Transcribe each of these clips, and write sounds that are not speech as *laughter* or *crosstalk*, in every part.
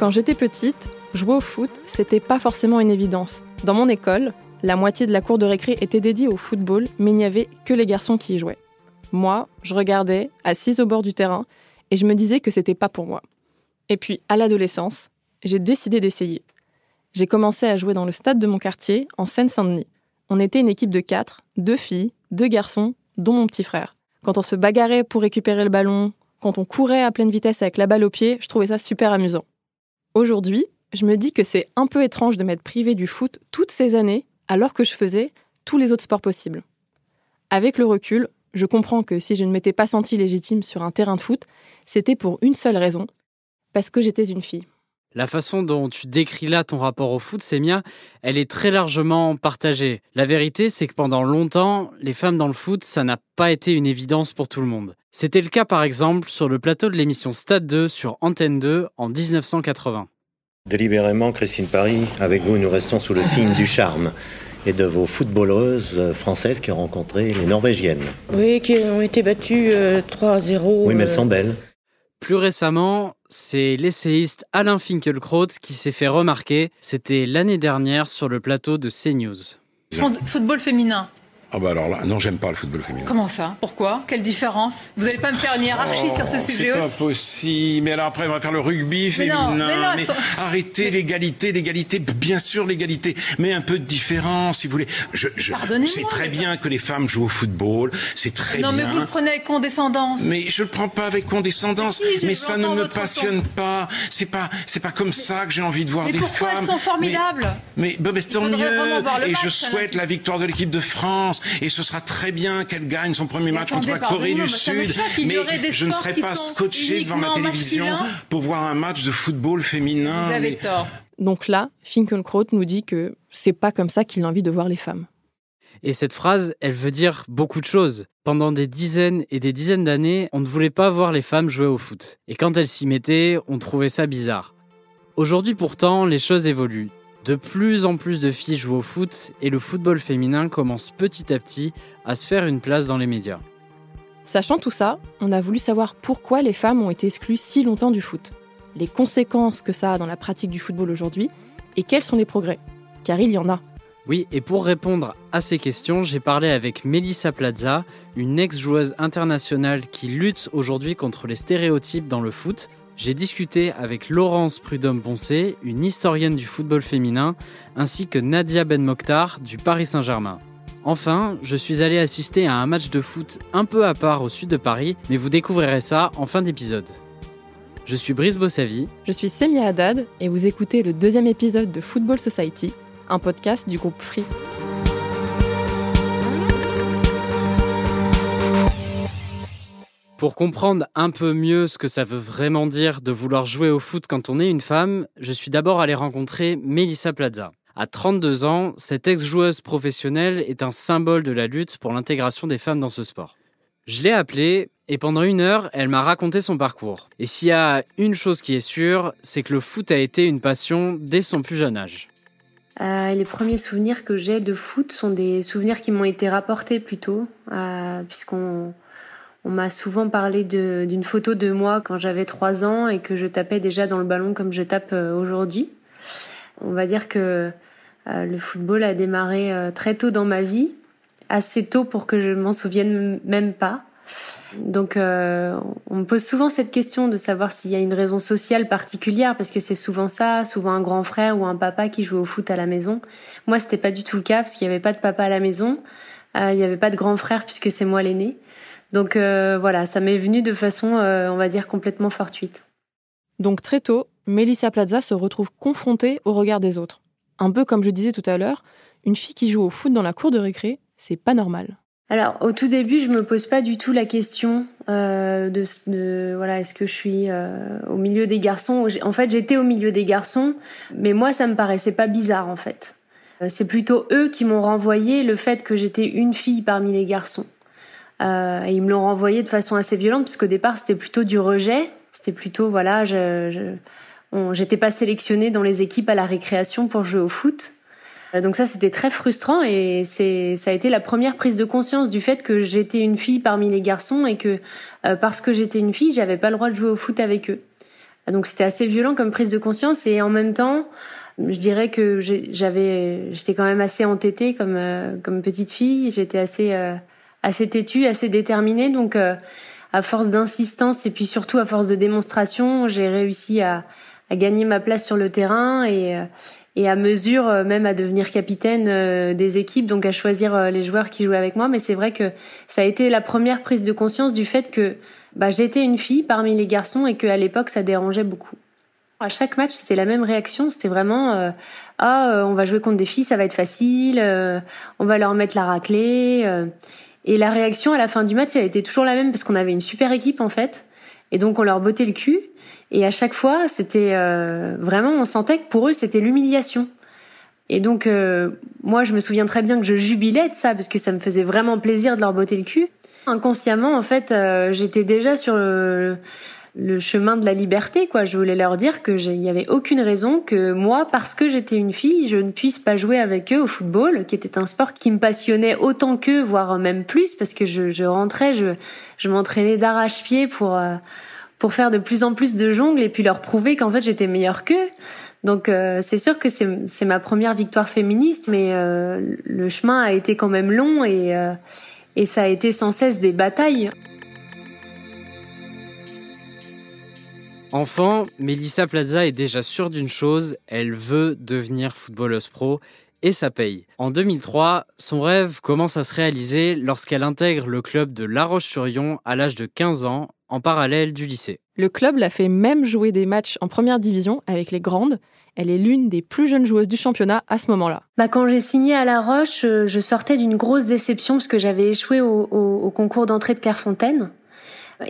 Quand j'étais petite, jouer au foot, c'était pas forcément une évidence. Dans mon école, la moitié de la cour de récré était dédiée au football, mais il n'y avait que les garçons qui y jouaient. Moi, je regardais, assise au bord du terrain, et je me disais que c'était pas pour moi. Et puis, à l'adolescence, j'ai décidé d'essayer. J'ai commencé à jouer dans le stade de mon quartier, en Seine-Saint-Denis. On était une équipe de quatre, deux filles, deux garçons, dont mon petit frère. Quand on se bagarrait pour récupérer le ballon, quand on courait à pleine vitesse avec la balle au pied, je trouvais ça super amusant. Aujourd'hui, je me dis que c'est un peu étrange de m'être privée du foot toutes ces années alors que je faisais tous les autres sports possibles. Avec le recul, je comprends que si je ne m'étais pas sentie légitime sur un terrain de foot, c'était pour une seule raison, parce que j'étais une fille. La façon dont tu décris là ton rapport au foot, Sémia, elle est très largement partagée. La vérité, c'est que pendant longtemps, les femmes dans le foot, ça n'a pas été une évidence pour tout le monde. C'était le cas par exemple sur le plateau de l'émission Stade 2 sur Antenne 2 en 1980. Délibérément, Christine Paris, avec vous, nous restons sous le signe du charme et de vos footballeuses françaises qui ont rencontré les Norvégiennes. Oui, qui ont été battues 3-0. Oui, mais elles sont belles. Plus récemment, c'est l'essayiste Alain Finkielkraut qui s'est fait remarquer. C'était l'année dernière sur le plateau de CNews. Football féminin. Ah bah alors là, non, j'aime pas le football féminin. Comment ça? Pourquoi? Quelle différence? Vous n'allez pas me faire une hiérarchie Oh, sur ce sujet C'est pas aussi possible. Mais alors après, on va faire le rugby Mais féminin. non, mais non, sont- arrêtez l'égalité, l'égalité, bien sûr l'égalité, mais un peu de différence, si vous voulez. Je, je c'est très mais- bien que les femmes jouent au football, c'est très Non, mais bien. vous le prenez avec condescendance. Mais je le prends pas avec condescendance. Mais si, mais ça ne me passionne pas. C'est pas, c'est pas comme ça que j'ai envie de voir Mais des pourquoi femmes. elles sont formidables? Mais, mais, bah, c'est tant mieux. Et je souhaite la victoire de l'équipe de France. Et ce sera très bien qu'elle gagne son premier match contre la Corée du Sud. Mais je ne serai pas scotché devant ma télévision pour voir un match de football féminin. Vous avez Mais- tort. Donc là, Finkelkraut nous dit que c'est pas comme ça qu'il a envie de voir les femmes. Et cette phrase, elle veut dire beaucoup de choses. Pendant des dizaines et des dizaines d'années, on ne voulait pas voir les femmes jouer au foot. Et quand elles s'y mettaient, on trouvait ça bizarre. Aujourd'hui pourtant, les choses évoluent. De plus en plus de filles jouent au foot et le football féminin commence petit à petit à se faire une place dans les médias. Sachant tout ça, on a voulu savoir pourquoi les femmes ont été exclues si longtemps du foot, les conséquences que ça a dans la pratique du football aujourd'hui, et quels sont les progrès. Car il y en a. Oui, et pour répondre à ces questions, j'ai parlé avec Melissa Plaza, une ex-joueuse internationale qui lutte aujourd'hui contre les stéréotypes dans le foot. J'ai discuté avec Laurence Prudhomme-Poncé, une historienne du football féminin, ainsi que Nadia Ben Mokhtar du Paris Saint-Germain. Enfin, je suis allé assister à un match de foot un peu à part au sud de Paris, mais vous découvrirez ça en fin d'épisode. Je suis Brice Bossavi, Je suis Semia Haddad et vous écoutez le deuxième épisode de Football Society, un podcast du groupe Free. Pour comprendre un peu mieux ce que ça veut vraiment dire de vouloir jouer au foot quand on est une femme, je suis d'abord allé rencontrer Melissa Plaza. À 32 ans, cette ex-joueuse professionnelle est un symbole de la lutte pour l'intégration des femmes dans ce sport. Je l'ai appelée et pendant une heure, elle m'a raconté son parcours. Et s'il y a une chose qui est sûre, c'est que le foot a été une passion dès son plus jeune âge. Euh, les premiers souvenirs que j'ai de foot sont des souvenirs qui m'ont été rapportés plutôt, euh, puisqu'on on m'a souvent parlé d'une photo de moi quand j'avais 3 ans et que je tapais déjà dans le ballon comme je tape euh, aujourd'hui. On va dire que euh, le football a démarré euh, très tôt dans ma vie, assez tôt pour que je m'en souvienne même pas. Donc on me pose souvent cette question de savoir s'il y a une raison sociale particulière parce que c'est souvent ça, souvent un grand frère ou un papa qui joue au foot à la maison. Moi c'était pas du tout le cas parce qu'il n'y avait pas de papa à la maison, il n'y avait pas de grand frère puisque c'est moi l'aîné. Donc euh, voilà, ça m'est venu de façon euh, on va dire complètement fortuite. Donc très tôt, Melissa Plaza se retrouve confrontée au regard des autres. Un peu comme je disais tout à l'heure, une fille qui joue au foot dans la cour de récré, c'est pas normal. Alors, au tout début, je me pose pas du tout la question euh, de, de voilà, est-ce que je suis euh, au milieu des garçons En fait, j'étais au milieu des garçons, mais moi, ça me paraissait pas bizarre, en fait. C'est plutôt eux qui m'ont renvoyé le fait que j'étais une fille parmi les garçons. Euh, et ils me l'ont renvoyé de façon assez violente, parce qu'au départ, c'était plutôt du rejet. C'était plutôt, voilà, je, j'étais pas sélectionnée dans les équipes à la récréation pour jouer au foot. Euh, Donc ça, c'était très frustrant et c'est, ça a été la première prise de conscience du fait que j'étais une fille parmi les garçons et que euh, parce que j'étais une fille, j'avais pas le droit de jouer au foot avec eux. Donc c'était assez violent comme prise de conscience et en même temps, je dirais que j'avais, j'étais quand même assez entêtée comme euh, comme petite fille. J'étais assez euh, assez têtue, assez déterminée. Donc à force d'insistance et puis surtout à force de démonstration, j'ai réussi à, à gagner ma place sur le terrain et et à mesure euh, même à devenir capitaine euh, des équipes, donc à choisir euh, les joueurs qui jouaient avec moi. Mais c'est vrai que ça a été la première prise de conscience du fait que bah, j'étais une fille parmi les garçons et qu'à l'époque ça dérangeait beaucoup. À chaque match, c'était la même réaction. C'était vraiment ah on va jouer contre des filles, ça va être facile, on va leur mettre la raclée. Et la réaction à la fin du match, elle était toujours la même parce qu'on avait une super équipe en fait, et donc on leur bottait le cul. Et à chaque fois, c'était euh, vraiment, on sentait que pour eux, c'était l'humiliation. Et donc, euh, moi, je me souviens très bien que je jubilais de ça parce que ça me faisait vraiment plaisir de leur botter le cul. Inconsciemment, en fait, euh, j'étais déjà sur le, le, chemin de la liberté, quoi. Je voulais leur dire que il n'y avait aucune raison que moi, parce que j'étais une fille, je ne puisse pas jouer avec eux au football, qui était un sport qui me passionnait autant qu'eux, voire même plus, parce que je, je rentrais, je, je m'entraînais d'arrache-pied pour pour faire de plus en plus de jongles et puis leur prouver qu'en fait j'étais meilleure qu'eux. Donc euh, c'est sûr que c'est ma première victoire féministe, mais euh, le chemin a été quand même long et, euh, et ça a été sans cesse des batailles. Enfant, Melissa Plaza est déjà sûre d'une chose, elle veut devenir footballeuse pro et ça paye. En 2003, son rêve commence à se réaliser lorsqu'elle intègre le club de La Roche-sur-Yon à l'âge de 15 ans en parallèle du lycée. Le club l'a fait même jouer des matchs en première division avec les grandes. Elle est l'une des plus jeunes joueuses du championnat à ce moment-là. Bah quand j'ai signé à La Roche, euh, je sortais d'une grosse déception parce que j'avais échoué au, concours d'entrée de Clairefontaine.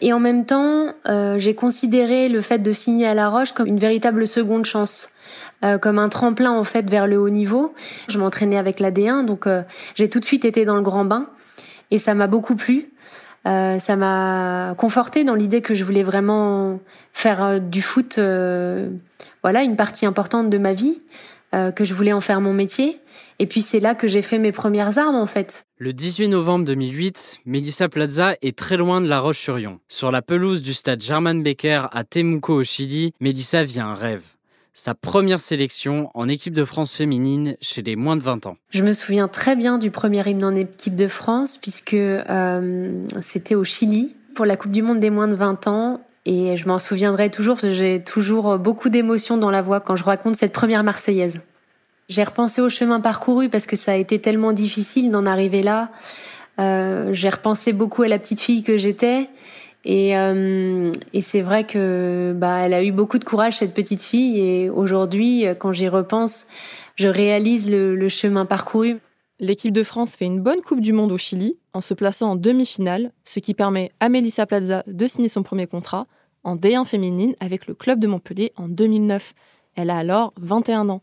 Et en même temps, euh, j'ai considéré le fait de signer à La Roche comme une véritable seconde chance. Euh, comme un tremplin en fait vers le haut niveau. Je m'entraînais avec la D1, donc j'ai tout de suite été dans le grand bain et ça m'a beaucoup plu. Euh, ça m'a conforté dans l'idée que je voulais vraiment faire euh, du foot, euh, voilà, une partie importante de ma vie, que je voulais en faire mon métier. Et puis c'est là que j'ai fait mes premières armes en fait. Le 18 novembre 2008, Melissa Plaza est très loin de La Roche-sur-Yon. Sur la pelouse du stade German Becker à Temuco au Chili, Melissa vit un rêve sa première sélection en équipe de France féminine chez les moins de 20 ans. Je me souviens très bien du premier hymne en équipe de France puisque euh, c'était au Chili pour la Coupe du Monde des moins de 20 ans et je m'en souviendrai toujours j'ai toujours beaucoup d'émotions dans la voix quand je raconte cette première Marseillaise. J'ai repensé au chemin parcouru parce que ça a été tellement difficile d'en arriver là. Euh, j'ai repensé beaucoup à la petite fille que j'étais et, euh, et c'est vrai que bah, elle a eu beaucoup de courage cette petite fille. Et aujourd'hui, quand j'y repense, je réalise le, le chemin parcouru. L'équipe de France fait une bonne Coupe du Monde au Chili en se plaçant en demi-finale, ce qui permet à Melissa Plaza de signer son premier contrat en D1 féminine avec le club de Montpellier en 2009. Elle a alors 21 ans.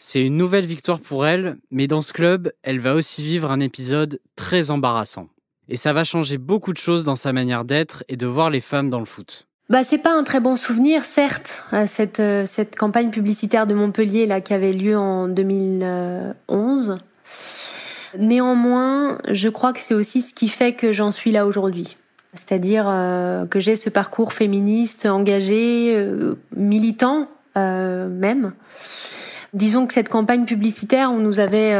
C'est une nouvelle victoire pour elle, mais dans ce club, elle va aussi vivre un épisode très embarrassant. Et ça va changer beaucoup de choses dans sa manière d'être et de voir les femmes dans le foot. Bah c'est pas un très bon souvenir, certes, euh, cette euh, cette campagne publicitaire de Montpellier là qui avait lieu en 2011. Néanmoins, je crois que c'est aussi ce qui fait que j'en suis là aujourd'hui. C'est-à-dire euh, que j'ai ce parcours féministe, engagé, militant même. Disons que cette campagne publicitaire, on nous avait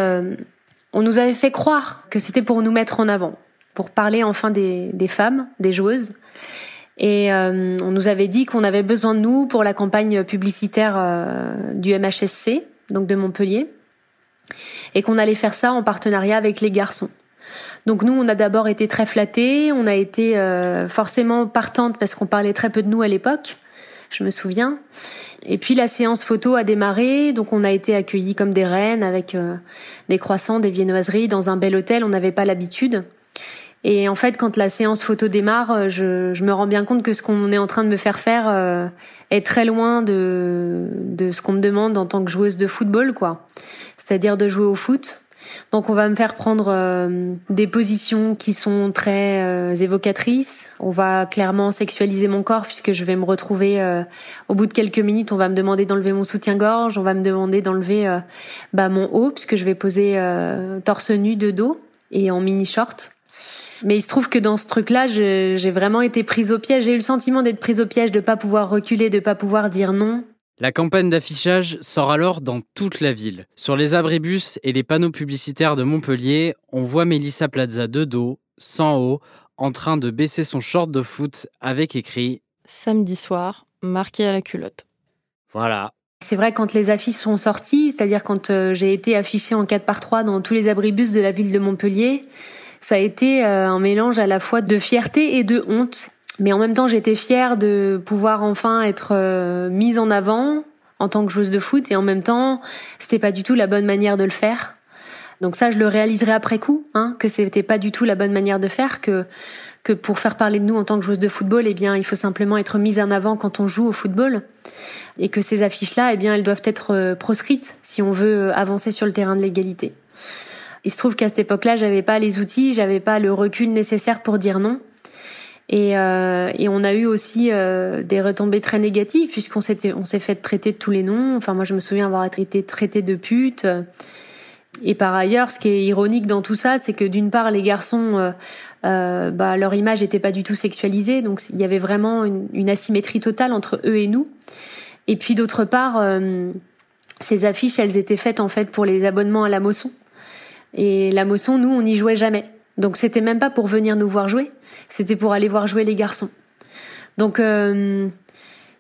on nous avait fait croire que c'était pour nous mettre en avant pour parler enfin des, femmes, des joueuses. Et euh, on nous avait dit qu'on avait besoin de nous pour la campagne publicitaire euh, du MHSC, donc de Montpellier, et qu'on allait faire ça en partenariat avec les garçons. Donc nous, on a d'abord été très flattés, on a été euh, forcément partante parce qu'on parlait très peu de nous à l'époque, je me souviens. Et puis la séance photo a démarré, donc on a été accueillis comme des reines avec des croissants, des viennoiseries dans un bel hôtel, on n'avait pas l'habitude. Et en fait, quand la séance photo démarre, euh, je, je me rends bien compte que ce qu'on est en train de me faire faire euh, est très loin de, de ce qu'on me demande en tant que joueuse de football, quoi. C'est-à-dire de jouer au foot. Donc on va me faire prendre euh, des positions qui sont très évocatrices. On va clairement sexualiser mon corps puisque je vais me retrouver au bout de quelques minutes, on va me demander d'enlever mon soutien-gorge, on va me demander d'enlever bah, mon haut puisque je vais poser torse nu de dos et en mini short. Mais il se trouve que dans ce truc-là, j'ai vraiment été prise au piège. J'ai eu le sentiment d'être prise au piège, de pas pouvoir reculer, de pas pouvoir dire non. La campagne d'affichage sort alors dans toute la ville. Sur les abribus et les panneaux publicitaires de Montpellier, on voit Mélissa Plaza de dos, sans haut, en train de baisser son short de foot avec écrit Samedi soir, marqué à la culotte. Voilà. C'est vrai quand les affiches sont sorties, c'est-à-dire quand euh, j'ai été affichée en 4 par 3 dans tous les abribus de la ville de Montpellier, ça a été euh, un mélange à la fois de fierté et de honte. Mais en même temps, j'étais fière de pouvoir enfin être euh, mise en avant en tant que joueuse de foot et en même temps, c'était pas du tout la bonne manière de le faire. Donc ça, je le réaliserai après coup, hein, que c'était pas du tout la bonne manière de faire, que que pour faire parler de nous en tant que joueuse de football, eh bien, il faut simplement être mise en avant quand on joue au football, et que ces affiches-là, eh bien, elles doivent être euh, proscrites si on veut avancer sur le terrain de l'égalité. Il se trouve qu'à cette époque-là, j'avais pas les outils, j'avais pas le recul nécessaire pour dire non. Et, euh, et on a eu aussi euh, des retombées très négatives puisqu'on s'était, on s'est fait traiter de tous les noms. Enfin, moi, je me souviens avoir été traitée de pute. Et par ailleurs, ce qui est ironique dans tout ça, c'est que d'une part, les garçons, euh, euh bah, leur image n'était pas du tout sexualisée, donc il y avait vraiment une, une, asymétrie totale entre eux et nous. Et puis d'autre part, euh, ces affiches, elles étaient faites en fait pour les abonnements à la Mosson. Et la Mosson, nous, on n'y jouait jamais. Donc c'était même pas pour venir nous voir jouer, c'était pour aller voir jouer les garçons. Donc euh,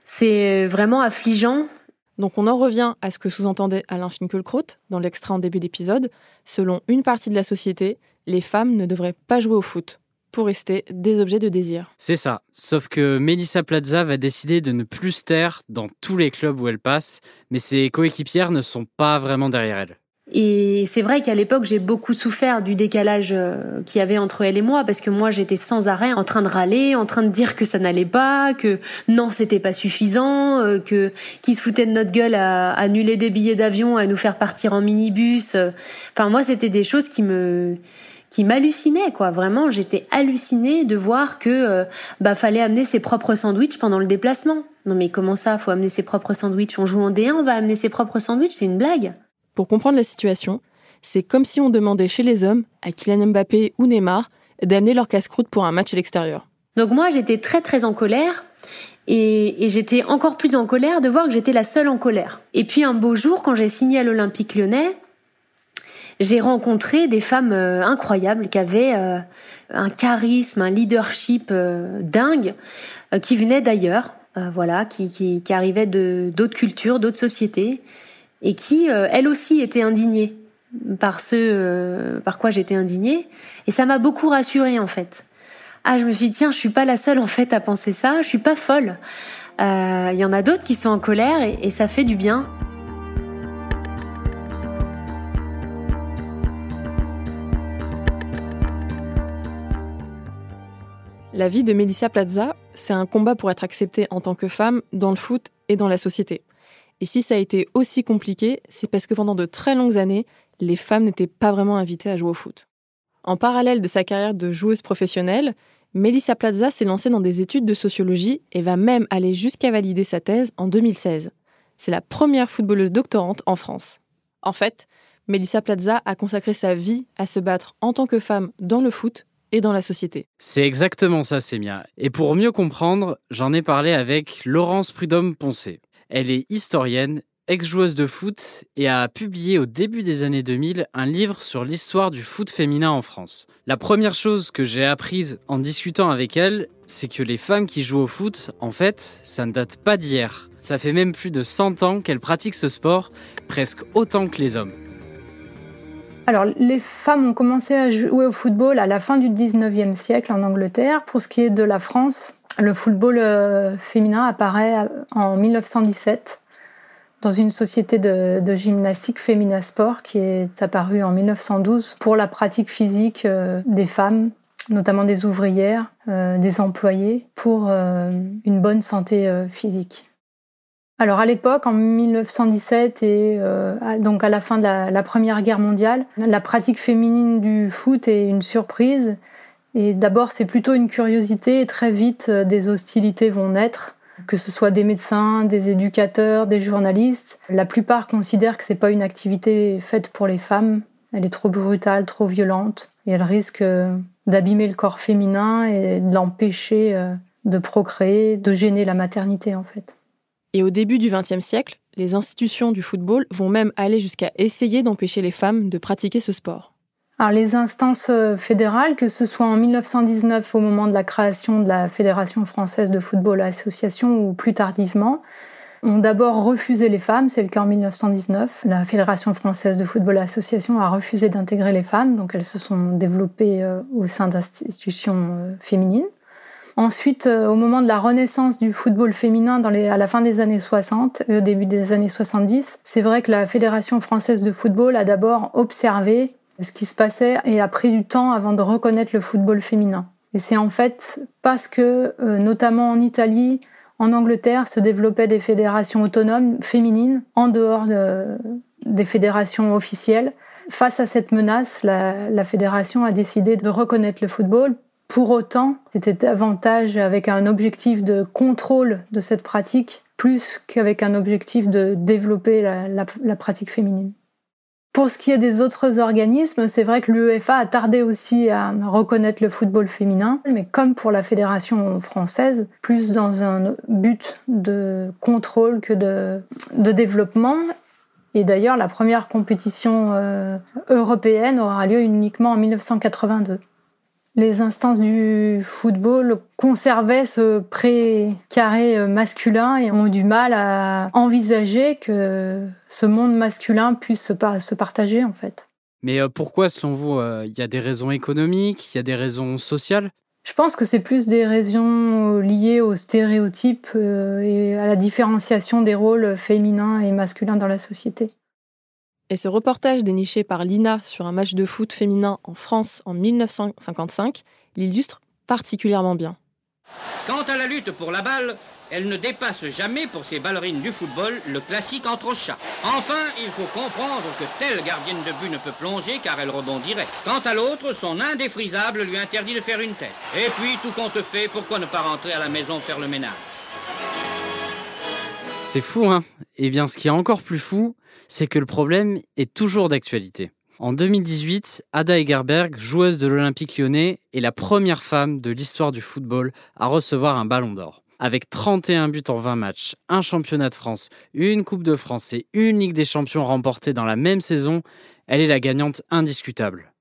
c'est vraiment affligeant. Donc on en revient à ce que sous-entendait Alain Finkielkraut dans l'extrait en début d'épisode. Selon une partie de la société, les femmes ne devraient pas jouer au foot pour rester des objets de désir. C'est ça. Sauf que Melissa Plaza va décider de ne plus se taire dans tous les clubs où elle passe, mais ses coéquipières ne sont pas vraiment derrière elle. Et c'est vrai qu'à l'époque, j'ai beaucoup souffert du décalage euh, qu'il y avait entre elle et moi, parce que moi, j'étais sans arrêt en train de râler, en train de dire que ça n'allait pas, que non, c'était pas suffisant, euh, que qui se foutait de notre gueule à, annuler des billets d'avion, à nous faire partir en minibus. Enfin, moi, c'était des choses qui me qui m'hallucinaient quoi. Vraiment j'étais hallucinée de voir que euh, bah fallait amener ses propres sandwichs pendant le déplacement. Non mais comment ça faut amener ses propres sandwichs? On joue en D1 on va amener ses propres sandwichs? C'est une blague pour comprendre la situation, c'est comme si on demandait chez les hommes, à Kylian Mbappé ou Neymar, d'amener leur casse-croûte pour un match à l'extérieur. Donc moi, j'étais très très en colère et, j'étais encore plus en colère de voir que j'étais la seule en colère. Et puis un beau jour, quand j'ai signé à l'Olympique lyonnais, j'ai rencontré des femmes euh, incroyables qui avaient euh, un charisme, un leadership euh, dingue, qui venaient d'ailleurs, voilà, qui, qui, qui arrivaient de d'autres cultures, d'autres sociétés, et qui, euh, elle aussi, était indignée par ce euh, par quoi j'étais indignée. Et ça m'a beaucoup rassurée, en fait. Ah, je me suis dit, tiens, je suis pas la seule, en fait, à penser ça. Je suis pas folle. Il euh, y en a d'autres qui sont en colère et, et ça fait du bien. La vie de Melissa Plaza, c'est un combat pour être acceptée en tant que femme dans le foot et dans la société. Et si ça a été aussi compliqué, c'est parce que pendant de très longues années, les femmes n'étaient pas vraiment invitées à jouer au foot. En parallèle de sa carrière de joueuse professionnelle, Melissa Plaza s'est lancée dans des études de sociologie et va même aller jusqu'à valider sa thèse en 2016. C'est la première footballeuse doctorante en France. En fait, Melissa Plaza a consacré sa vie à se battre en tant que femme dans le foot et dans la société. C'est exactement ça, Sémia. Et pour mieux comprendre, j'en ai parlé avec Laurence Prudhomme-Poncé. Elle est historienne, ex-joueuse de foot et a publié au début des années 2000 un livre sur l'histoire du foot féminin en France. La première chose que j'ai apprise en discutant avec elle, c'est que les femmes qui jouent au foot, en fait, ça ne date pas d'hier. Ça fait même plus de 100 ans qu'elles pratiquent ce sport, presque autant que les hommes. Alors, les femmes ont commencé à jouer au football à la fin du 19e siècle en Angleterre. Pour ce qui est de la France, le football euh, féminin apparaît euh, en 1917 dans une société de, gymnastique Femina Sport qui est apparue en 1912 pour la pratique physique euh, des femmes, notamment des ouvrières, des employés, pour une bonne santé physique. Alors à l'époque, en 1917 et donc à la fin de la, Première Guerre mondiale, la pratique féminine du foot est une surprise et d'abord, c'est plutôt une curiosité et très vite, euh, des hostilités vont naître, que ce soit des médecins, des éducateurs, des journalistes. La plupart considèrent que c'est pas une activité faite pour les femmes. Elle est trop brutale, trop violente. et elle risque d'abîmer le corps féminin et de l'empêcher de procréer, de gêner la maternité en fait. Et au début du XXe siècle, les institutions du football vont même aller jusqu'à essayer d'empêcher les femmes de pratiquer ce sport. Alors les instances euh, fédérales, que ce soit en 1919 au moment de la création de la Fédération française de football association ou plus tardivement, ont d'abord refusé les femmes, c'est le cas en 1919. La Fédération française de football association a refusé d'intégrer les femmes, donc elles se sont développées euh, au sein d'institutions euh, féminines. Ensuite, au moment de la renaissance du football féminin dans les, à la fin des années 60 et au début des années 70, c'est vrai que la Fédération française de football a d'abord observé ce qui se passait et a pris du temps avant de reconnaître le football féminin. Et c'est en fait parce que, euh, notamment en Italie, en Angleterre, se développaient des fédérations autonomes féminines en dehors des fédérations officielles. Face à cette menace, la, fédération a décidé de reconnaître le football. Pour autant, c'était davantage avec un objectif de contrôle de cette pratique plus qu'avec un objectif de développer la pratique féminine. Pour ce qui est des autres organismes, c'est vrai que l'UEFA a tardé aussi à reconnaître le football féminin, mais comme pour la fédération française, plus dans un but de contrôle que de, développement. Et d'ailleurs, la première compétition euh, européenne aura lieu uniquement en 1982 les instances du football conservaient ce pré-carré euh, masculin et ont du mal à envisager que ce monde masculin puisse se, partager en fait. Mais euh, pourquoi, selon vous, euh, il y a des raisons économiques, il y a des raisons sociales? Je pense que c'est plus des raisons liées aux stéréotypes et à la différenciation des rôles féminins et masculins dans la société. Et ce reportage déniché par Lina sur un match de foot féminin en France en 1955 l'illustre particulièrement bien. Quant à la lutte pour la balle, elle ne dépasse jamais pour ces ballerines du football le classique entre chats. Enfin, il faut comprendre que telle gardienne de but ne peut plonger car elle rebondirait. Quant à l'autre, son indéfrisable lui interdit de faire une tête. Et puis, tout compte fait, pourquoi ne pas rentrer à la maison faire le ménage? C'est fou, hein Eh bien, ce qui est encore plus fou, c'est que le problème est toujours d'actualité. En 2018, Ada Egerberg, joueuse de l'Olympique lyonnais, est la première femme de l'histoire du football à recevoir un ballon d'or. Avec 31 buts en 20 matchs, un championnat de France, une Coupe de France et une Ligue des Champions remportée dans la même saison, elle est la gagnante indiscutable.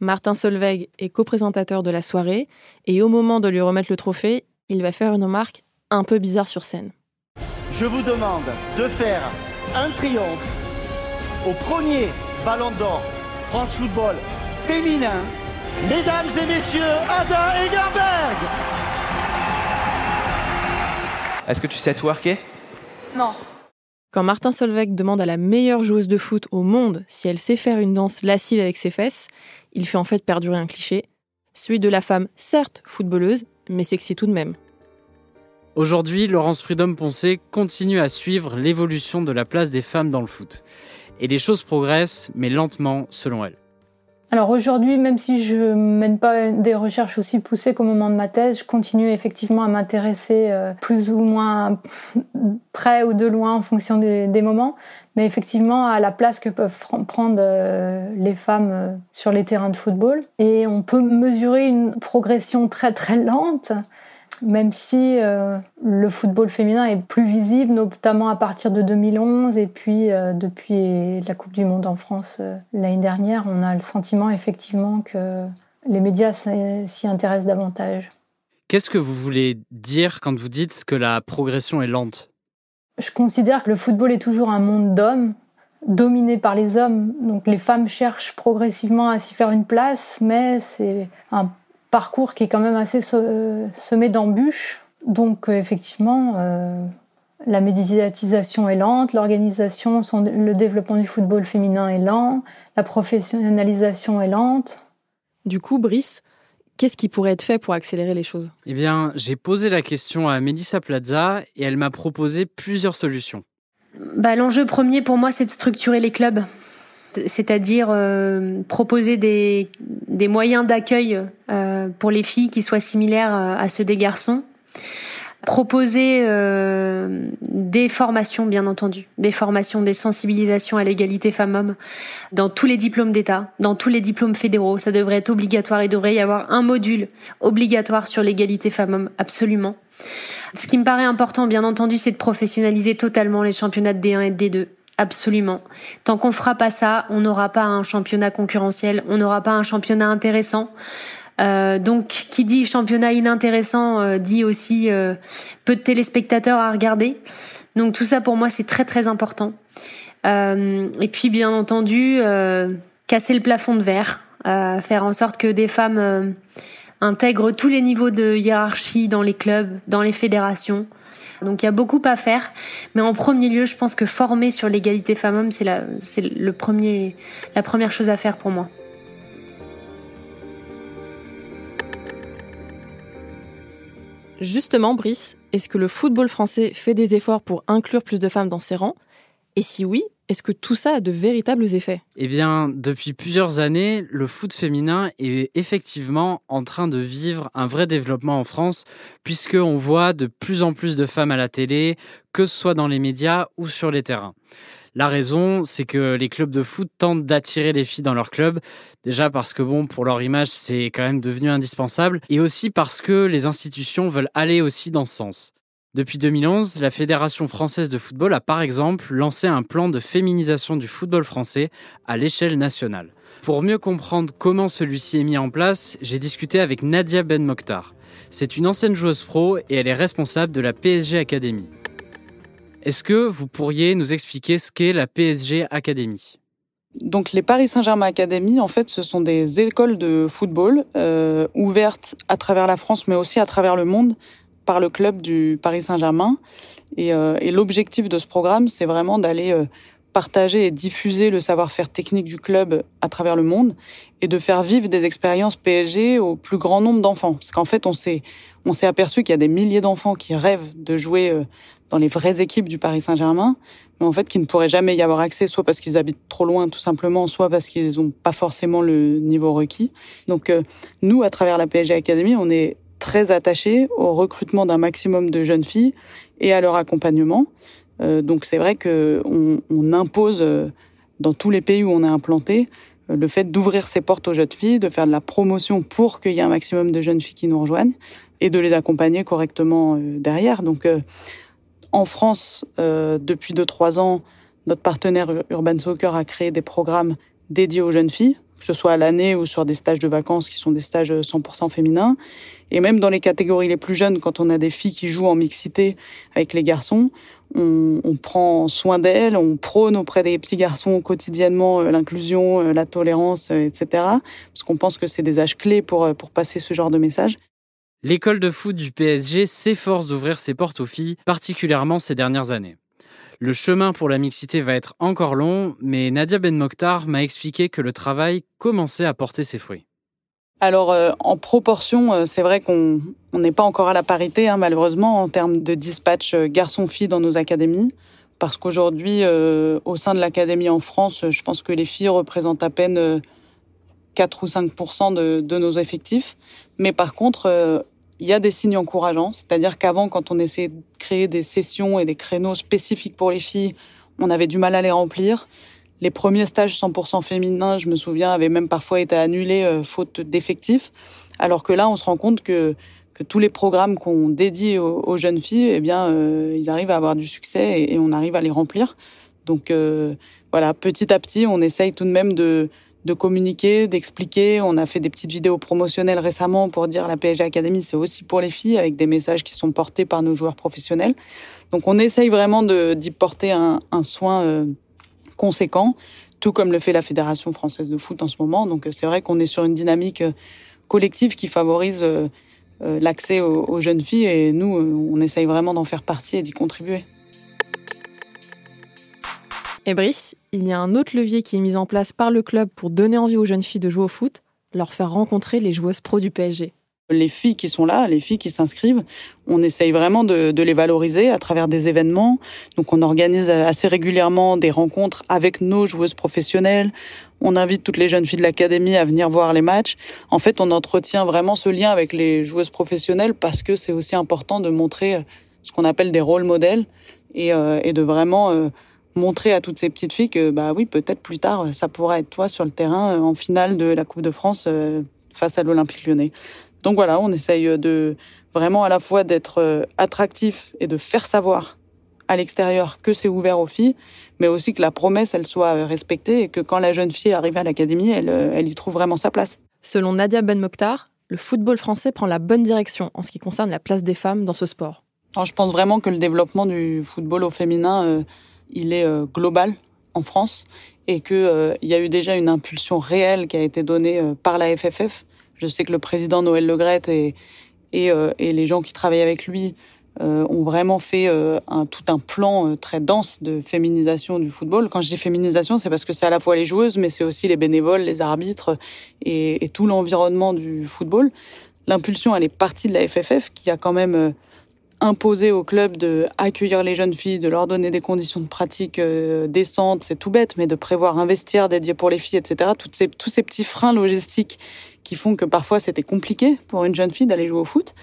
Martin Solveig est co-présentateur de la soirée et au moment de lui remettre le trophée, il va faire une remarque un peu bizarre sur scène. Je vous demande de faire un triomphe au premier Ballon d'Or France Football féminin, mesdames et messieurs, Ada Egerberg. Est-ce que tu sais twerker? Non. Quand Martin Solveig demande à la meilleure joueuse de foot au monde si elle sait faire une danse lascive avec ses fesses, il fait en fait perdurer un cliché, celui de la femme certes footballeuse, mais sexy tout de même. Aujourd'hui, Laurence Prudhomme-Poncé continue à suivre l'évolution de la place des femmes dans le foot. Et les choses progressent, mais lentement selon elle. Alors aujourd'hui, même si je ne mène pas des recherches aussi poussées qu'au moment de ma thèse, je continue effectivement à m'intéresser euh, plus ou moins *laughs* près ou de loin en fonction des, moments, mais effectivement à la place que peuvent prendre euh, les femmes euh, sur les terrains de football. Et on peut mesurer une progression très très lente, même si euh, le football féminin est plus visible, notamment à partir de 2011 et puis euh, depuis la Coupe du Monde en France euh, l'année dernière, on a le sentiment effectivement que les médias s'y intéressent davantage. Qu'est-ce que vous voulez dire quand vous dites que la progression est lente? Je considère que le football est toujours un monde d'hommes, dominé par les hommes. Donc les femmes cherchent progressivement à s'y faire une place, mais c'est un parcours qui est quand même assez semé d'embûches. Donc euh, effectivement, euh, la médiatisation est lente, l'organisation, le développement du football féminin est lent, la professionnalisation est lente. Du coup, Brice, qu'est-ce qui pourrait être fait pour accélérer les choses? Eh bien, j'ai posé la question à Melissa Plaza et elle m'a proposé plusieurs solutions. Bah, L'enjeu premier pour moi, c'est de structurer les clubs c'est-à-dire euh, proposer des, moyens d'accueil euh, pour les filles qui soient similaires euh, à ceux des garçons. proposer euh, des formations, bien entendu, des formations, des sensibilisations à l'égalité femmes-hommes dans tous les diplômes d'État, dans tous les diplômes fédéraux. Ça devrait être obligatoire. Il devrait y avoir un module obligatoire sur l'égalité femmes-hommes, absolument. Ce qui me paraît important, bien entendu, c'est de professionnaliser totalement les championnats de D1 et de D2. Absolument. Tant qu'on fera pas ça, on n'aura pas un championnat concurrentiel, on n'aura pas un championnat intéressant. Euh, donc, qui dit championnat inintéressant euh, dit aussi euh, peu de téléspectateurs à regarder. Donc tout ça pour moi c'est très très important. et puis bien entendu casser le plafond de verre, faire en sorte que des femmes intègrent tous les niveaux de hiérarchie dans les clubs, dans les fédérations. Donc il y a beaucoup à faire, mais en premier lieu, je pense que former sur l'égalité femmes-hommes, c'est la, la première chose à faire pour moi. Justement, Brice, est-ce que le football français fait des efforts pour inclure plus de femmes dans ses rangs? Et si oui, est-ce que tout ça a de véritables effets? Eh bien, depuis plusieurs années, le foot féminin est effectivement en train de vivre un vrai développement en France, puisqu'on voit de plus en plus de femmes à la télé, que ce soit dans les médias ou sur les terrains. La raison, c'est que les clubs de foot tentent d'attirer les filles dans leur club. Déjà parce que bon, pour leur image, c'est quand même devenu indispensable. Et aussi parce que les institutions veulent aller aussi dans ce sens. Depuis 2011, la Fédération française de football a par exemple lancé un plan de féminisation du football français à l'échelle nationale. Pour mieux comprendre comment celui-ci est mis en place, j'ai discuté avec Nadia Ben Mokhtar. C'est une ancienne joueuse pro et elle est responsable de la PSG Academy. Est-ce que vous pourriez nous expliquer ce qu'est la PSG Academy donc les Paris Saint-Germain Academy, en fait, ce sont des écoles de football euh, ouvertes à travers la France, mais aussi à travers le monde par le club du Paris Saint-Germain. Et, euh, l'objectif de ce programme, c'est vraiment d'aller euh, partager et diffuser le savoir-faire technique du club à travers le monde et de faire vivre des expériences PSG au plus grand nombre d'enfants. Parce qu'en fait, on s'est on s'est aperçu qu'il y a des milliers d'enfants qui rêvent de jouer dans les vraies équipes du Paris Saint-Germain, mais en fait qui ne pourraient jamais y avoir accès, soit parce qu'ils habitent trop loin tout simplement, soit parce qu'ils n'ont pas forcément le niveau requis. Donc euh, nous, à travers la PSG Academy, on est très attachés au recrutement d'un maximum de jeunes filles et à leur accompagnement. Euh, donc c'est vrai que on, on impose euh, dans tous les pays où on est implanté le fait d'ouvrir ses portes aux jeunes filles, de faire de la promotion pour qu'il y ait un maximum de jeunes filles qui nous rejoignent et de les accompagner correctement derrière. Donc en France, euh, depuis 2-3 ans, notre partenaire Urban Soccer a créé des programmes dédiés aux jeunes filles, que ce soit à l'année ou sur des stages de vacances qui sont des stages 100% féminins. Et même dans les catégories les plus jeunes, quand on a des filles qui jouent en mixité avec les garçons, on, prend soin d'elles, on prône auprès des petits garçons quotidiennement euh, l'inclusion, euh, la tolérance, etc. Parce qu'on pense que c'est des âges clés pour, pour passer ce genre de message. L'école de foot du PSG s'efforce d'ouvrir ses portes aux filles, particulièrement ces dernières années. Le chemin pour la mixité va être encore long, mais Nadia Ben Mokhtar m'a expliqué que le travail commençait à porter ses fruits. Alors, euh, en proportion, euh, c'est vrai qu'on n'est pas encore à la parité, hein, malheureusement, en termes de dispatch euh, garçons-filles dans nos académies. Parce qu'aujourd'hui, au sein de l'académie en France, je pense que les filles représentent à peine 4 ou 5 de, de, nos effectifs. Mais par contre, il y a des signes encourageants, c'est-à-dire qu'avant, quand on essayait de créer des sessions et des créneaux spécifiques pour les filles, on avait du mal à les remplir. Les premiers stages 100% féminins, je me souviens, avaient même parfois été annulés euh, faute d'effectifs. Alors que là, on se rend compte que, que tous les programmes qu'on dédie aux, jeunes filles, eh bien, euh, ils arrivent à avoir du succès et, on arrive à les remplir. Donc euh, voilà, petit à petit, on essaye tout de même de, de communiquer, d'expliquer. On a fait des petites vidéos promotionnelles récemment pour dire la PSG Academy, c'est aussi pour les filles, avec des messages qui sont portés par nos joueurs professionnels. Donc on essaye vraiment d'y porter un, soin euh, conséquent, tout comme le fait la Fédération française de foot en ce moment. Donc c'est vrai qu'on est sur une dynamique euh, collective qui favorise euh, l'accès aux, jeunes filles et nous, on essaye vraiment d'en faire partie et d'y contribuer. Et Brice, il y a un autre levier qui est mis en place par le club pour donner envie aux jeunes filles de jouer au foot, leur faire rencontrer les joueuses pro du PSG. Les filles qui sont là, les filles qui s'inscrivent, on essaye vraiment de, de, les valoriser à travers des événements. Donc on organise assez régulièrement des rencontres avec nos joueuses professionnelles. On invite toutes les jeunes filles de l'académie à venir voir les matchs. En fait, on entretient vraiment ce lien avec les joueuses professionnelles parce que c'est aussi important de montrer ce qu'on appelle des rôles modèles et, euh, et de vraiment euh, montrer à toutes ces petites filles que bah oui, peut-être plus tard ça pourra être toi sur le terrain euh, en finale de la Coupe de France euh, face à l'Olympique Lyonnais. Donc voilà, on essaye de vraiment à la fois d'être euh, attractif et de faire savoir à l'extérieur que c'est ouvert aux filles, mais aussi que la promesse elle soit respectée et que quand la jeune fille arrive à l'académie, elle, elle y trouve vraiment sa place. Selon Nadia Ben Mokhtar, le football français prend la bonne direction en ce qui concerne la place des femmes dans ce sport. Alors, je pense vraiment que le développement du football au féminin, euh, il est euh, global en France et qu'il euh, y a eu déjà une impulsion réelle qui a été donnée par la FFF. Je sais que le président Noël Legrette et, et, et les gens qui travaillent avec lui ont vraiment fait un, tout un plan très dense de féminisation du football. Quand je dis féminisation, c'est parce que c'est à la fois les joueuses, mais c'est aussi les bénévoles, les arbitres et, et tout l'environnement du football. L'impulsion, elle est partie de la FFF qui a quand même imposer au club de accueillir les jeunes filles, de leur donner des conditions de pratique euh, décentes, c'est tout bête, mais de prévoir un vestiaire dédié pour les filles, etc. Toutes ces, tous ces petits freins logistiques qui font que parfois c'était compliqué pour une jeune fille d'aller jouer au foot.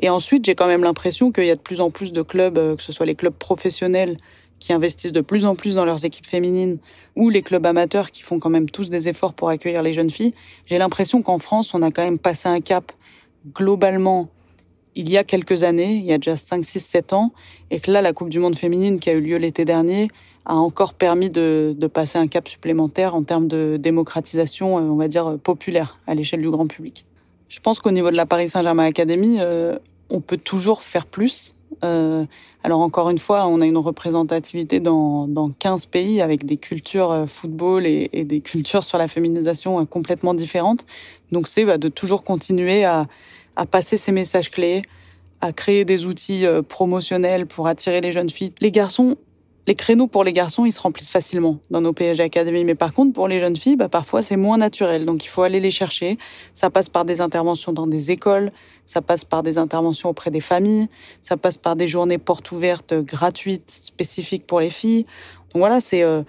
Et ensuite, j'ai quand même l'impression qu'il y a de plus en plus de clubs, euh, que ce soit les clubs professionnels qui investissent de plus en plus dans leurs équipes féminines ou les clubs amateurs qui font quand même tous des efforts pour accueillir les jeunes filles. J'ai l'impression qu'en France, on a quand même passé un cap globalement il y a quelques années, il y a déjà 5, 6, 7 ans, et que là, la Coupe du Monde féminine qui a eu lieu l'été dernier a encore permis de, de, passer un cap supplémentaire en termes de démocratisation, euh, on va dire, populaire à l'échelle du grand public. Je pense qu'au niveau de la Paris Saint-Germain Academy, euh, on peut toujours faire plus. Euh, alors encore une fois, on a une représentativité dans, dans 15 pays avec des cultures euh, football et, et des cultures sur la féminisation complètement différentes. Donc c'est bah, de toujours continuer à, à passer ces messages clés, à créer des outils euh, promotionnels pour attirer les jeunes filles. Les garçons, les créneaux pour les garçons, ils se remplissent facilement dans nos PSG Academy. Mais par contre, pour les jeunes filles, bah, parfois c'est moins naturel. Donc il faut aller les chercher. Ça passe par des interventions dans des écoles, ça passe par des interventions auprès des familles, ça passe par des journées portes ouvertes gratuites, spécifiques pour les filles. Donc voilà, c'est euh,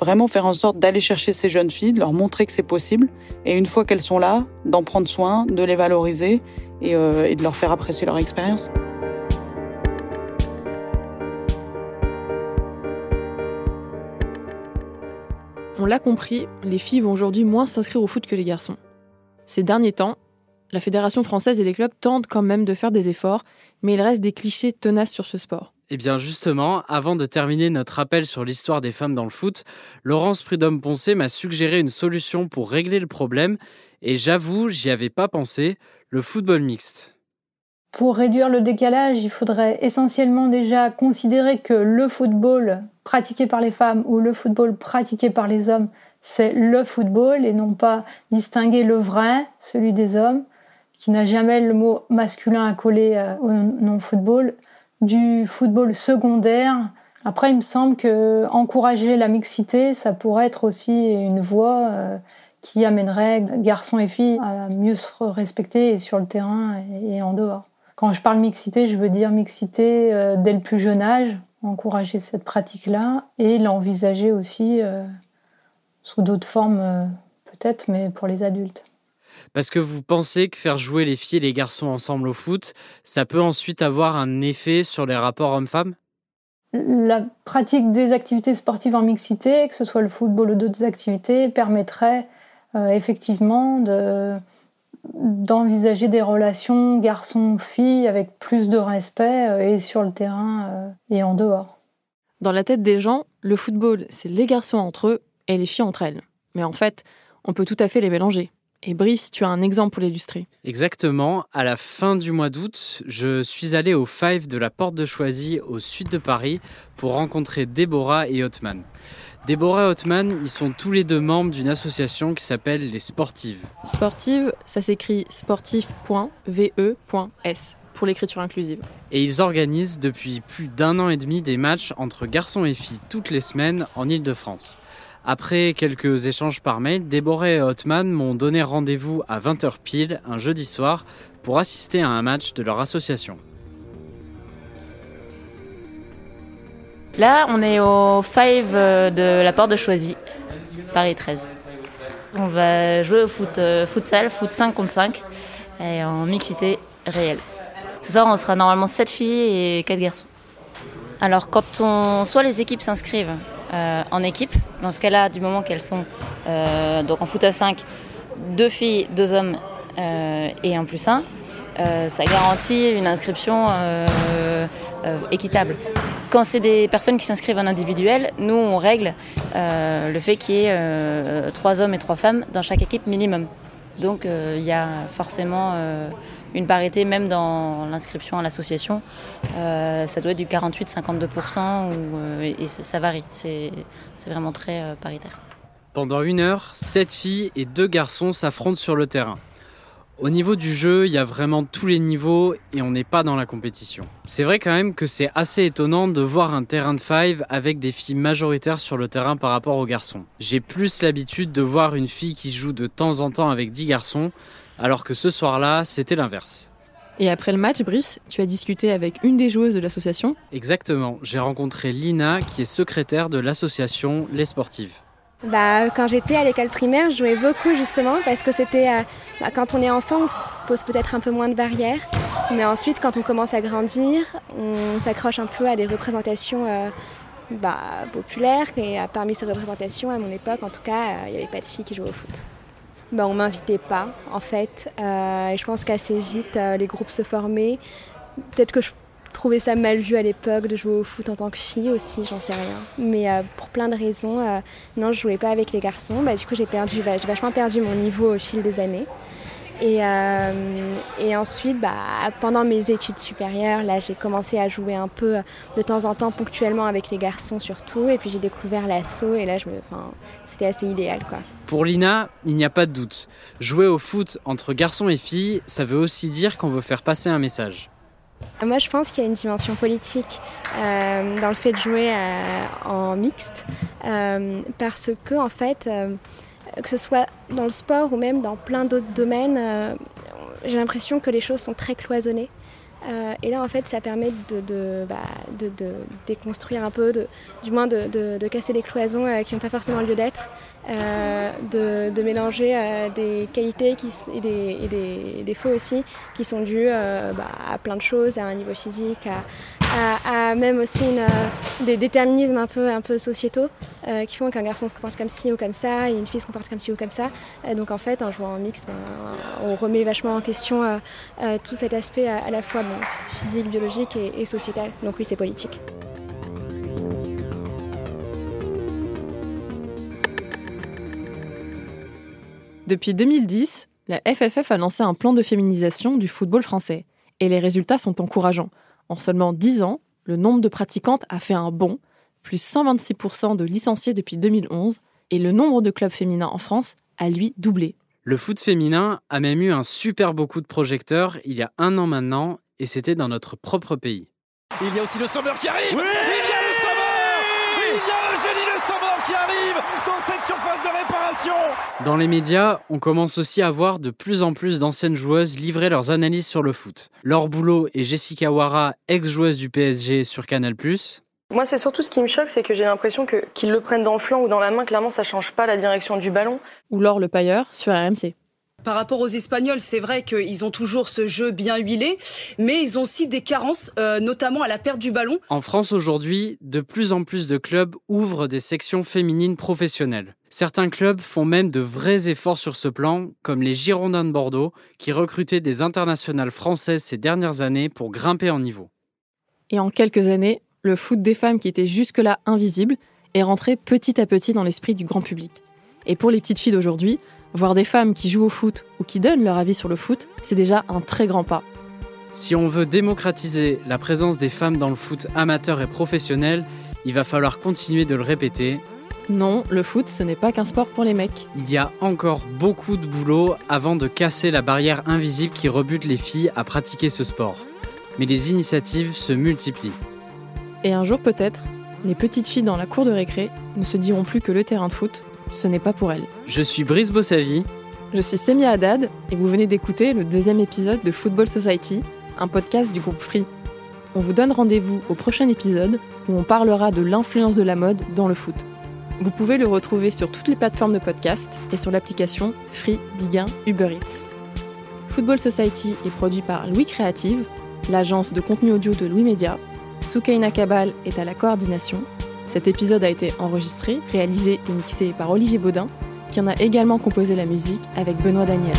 vraiment faire en sorte d'aller chercher ces jeunes filles, de leur montrer que c'est possible. Et une fois qu'elles sont là, d'en prendre soin, de les valoriser et, euh, et de leur faire apprécier leur expérience. On l'a compris, les filles vont aujourd'hui moins s'inscrire au foot que les garçons. Ces derniers temps, la Fédération française et les clubs tentent quand même de faire des efforts, mais il reste des clichés tenaces sur ce sport. Eh bien justement, avant de terminer notre appel sur l'histoire des femmes dans le foot, Laurence Prudhomme-Poncé m'a suggéré une solution pour régler le problème, et j'avoue, j'y avais pas pensé, le football mixte. Pour réduire le décalage, il faudrait essentiellement déjà considérer que le football pratiqué par les femmes ou le football pratiqué par les hommes, c'est le football et non pas distinguer le vrai, celui des hommes, qui n'a jamais le mot masculin à coller euh, au non-football, du football secondaire. Après, il me semble que encourager la mixité, ça pourrait être aussi une voie euh, qui amènerait garçons et filles à mieux se respecter sur le terrain et en dehors. Quand je parle mixité, je veux dire mixité euh, dès le plus jeune âge, encourager cette pratique-là et l'envisager aussi euh, sous d'autres formes euh, peut-être, mais pour les adultes. Parce que vous pensez que faire jouer les filles et les garçons ensemble au foot, ça peut ensuite avoir un effet sur les rapports hommes-femmes? La pratique des activités sportives en mixité, que ce soit le football ou d'autres activités, permettrait effectivement de d'envisager des relations garçon-fille avec plus de respect euh, et sur le terrain euh, et en dehors. Dans la tête des gens, le football, c'est les garçons entre eux et les filles entre elles. Mais en fait, on peut tout à fait les mélanger. Et Brice, tu as un exemple pour l'illustrer. Exactement. À la fin du mois d'août, je suis allé au Five de la Porte de Choisy, au sud de Paris, pour rencontrer Déborah et Hotman. Déborah et Hotman, ils sont tous les deux membres d'une association qui s'appelle les Sportives. Sportive, ça s'écrit sportif.ve.s pour l'écriture inclusive. Et ils organisent depuis plus d'un an et demi des matchs entre garçons et filles toutes les semaines en Ile-de-France. Après quelques échanges par mail, Déborah et Hotman m'ont donné rendez-vous à 20h pile un jeudi soir pour assister à un match de leur association. Là, on est au 5 euh, de la porte de Choisy, Paris 13. On va jouer au foot, euh, foot 5 contre 5, et en mixité réelle. Ce soir, on sera normalement 7 filles et 4 garçons. Alors, quand soit les équipes s'inscrivent euh, en équipe, dans ce cas-là, du moment qu'elles sont donc en foot à 5, deux filles, deux hommes et un plus un, ça garantit une inscription équitable. Quand c'est des personnes qui s'inscrivent en individuel, nous, on règle euh, le fait qu'il y ait euh, trois hommes et trois femmes dans chaque équipe minimum. Donc euh, il y a forcément une parité même dans l'inscription à l'association. ça doit être du 48-52% et ça varie. C'est vraiment très paritaire. Pendant une heure, sept filles et deux garçons s'affrontent sur le terrain. Au niveau du jeu, il y a vraiment tous les niveaux et on n'est pas dans la compétition. C'est vrai quand même que c'est assez étonnant de voir un terrain de five avec des filles majoritaires sur le terrain par rapport aux garçons. J'ai plus l'habitude de voir une fille qui joue de temps en temps avec 10 garçons, alors que ce soir-là, c'était l'inverse. Et après le match, Brice, tu as discuté avec une des joueuses de l'association Exactement, j'ai rencontré Lina qui est secrétaire de l'association Les Sportives. Bah, quand j'étais à l'école primaire, je jouais beaucoup justement parce que c'était euh, bah, quand on est enfant, on se pose peut-être un peu moins de barrières, mais ensuite quand on commence à grandir, on s'accroche un peu à des représentations euh, bah, populaires et euh, parmi ces représentations, à mon époque en tout cas, il n'y avait pas de filles qui jouaient au foot. Bah, on m'invitait pas en fait, je pense qu'assez vite les groupes se formaient. Peut-être que je trouvé ça mal vu à l'époque de jouer au foot en tant que fille aussi, j'en sais rien. Mais euh, pour plein de raisons, euh, non, je jouais pas avec les garçons. Bah, du coup, j'ai perdu, bah, vachement perdu mon niveau au fil des années. Et, euh, et ensuite, bah, pendant mes études supérieures, là, j'ai commencé à jouer un peu de temps en temps, ponctuellement avec les garçons surtout. Et puis j'ai découvert l'assaut et là, je me, c'était assez idéal, quoi. Pour Lina, il n'y a pas de doute. Jouer au foot entre garçons et filles, ça veut aussi dire qu'on veut faire passer un message. Moi, je pense qu'il y a une dimension politique euh, dans le fait de jouer euh, en mixte, euh, parce que, en fait, que ce soit dans le sport ou même dans plein d'autres domaines, j'ai l'impression que les choses sont très cloisonnées. Et là, en fait, ça permet de, bah, déconstruire un peu, du moins de, casser les cloisons qui n'ont pas forcément lieu d'être. Euh, de, mélanger euh, des qualités qui, et, des, défauts aussi qui sont dus euh, bah, à plein de choses, à un niveau physique, à, même aussi des déterminismes un peu, sociétaux qui font qu'un garçon se comporte comme ci ou comme ça et une fille se comporte comme ci ou comme ça. donc en fait, en jouant en mixte, ben, on remet vachement en question tout cet aspect à, la fois physique, biologique et sociétal. Donc oui, c'est politique. Depuis 2010, la FFF a lancé un plan de féminisation du football français. Et les résultats sont encourageants. En seulement 10 ans, le nombre de pratiquantes a fait un bond, plus 126% de licenciés depuis 2011, et le nombre de clubs féminins en France a lui doublé. Le foot féminin a même eu un super beau coup de projecteur il y a un an maintenant, et c'était dans notre propre pays. Il y a aussi le Sommer qui arrive Il y a le Sommer Il y a Eugénie Le Sommer qui arrive dans cette surface de réparation dans les médias, on commence aussi à voir de plus en plus d'anciennes joueuses livrer leurs analyses sur le foot. Laure Boulot et Jessica Wara, ex-joueuse du PSG sur Canal+. Moi, c'est surtout ce qui me choque, c'est que j'ai l'impression que qu'ils le prennent dans le flanc ou dans la main, clairement, ça change pas la direction du ballon. Ou Laure Le Pailleur sur RMC. Par rapport aux Espagnols, c'est vrai qu'ils ont toujours ce jeu bien huilé, mais ils ont aussi des carences, euh, notamment à la perte du ballon. En France aujourd'hui, de plus en plus de clubs ouvrent des sections féminines professionnelles. Certains clubs font même de vrais efforts sur ce plan, comme les Girondins de Bordeaux, qui recrutaient des internationales françaises ces dernières années pour grimper en niveau. Et en quelques années, le foot des femmes qui était jusque-là invisible est rentré petit à petit dans l'esprit du grand public. Et pour les petites filles d'aujourd'hui, Voir des femmes qui jouent au foot ou qui donnent leur avis sur le foot, c'est déjà un très grand pas. Si on veut démocratiser la présence des femmes dans le foot amateur et professionnel, il va falloir continuer de le répéter. Non, le foot, ce n'est pas qu'un sport pour les mecs. Il y a encore beaucoup de boulot avant de casser la barrière invisible qui rebute les filles à pratiquer ce sport. Mais les initiatives se multiplient. Et un jour peut-être, les petites filles dans la cour de récré ne se diront plus que le terrain de foot, ce n'est pas pour elles. Je suis Brice Bossavi. Je suis Semia Haddad et vous venez d'écouter le deuxième épisode de Football Society, un podcast du groupe Free. On vous donne rendez-vous au prochain épisode où on parlera de l'influence de la mode dans le foot. Vous pouvez le retrouver sur toutes les plateformes de podcast et sur l'application Free, Ligue 1, Uber Eats. Football Society est produit par Louis Créative, l'agence de contenu audio de Louis Média. Soukaina Kabal est à la coordination. Cet épisode a été enregistré, réalisé et mixé par Olivier Baudin, qui en a également composé la musique avec Benoît Daniel.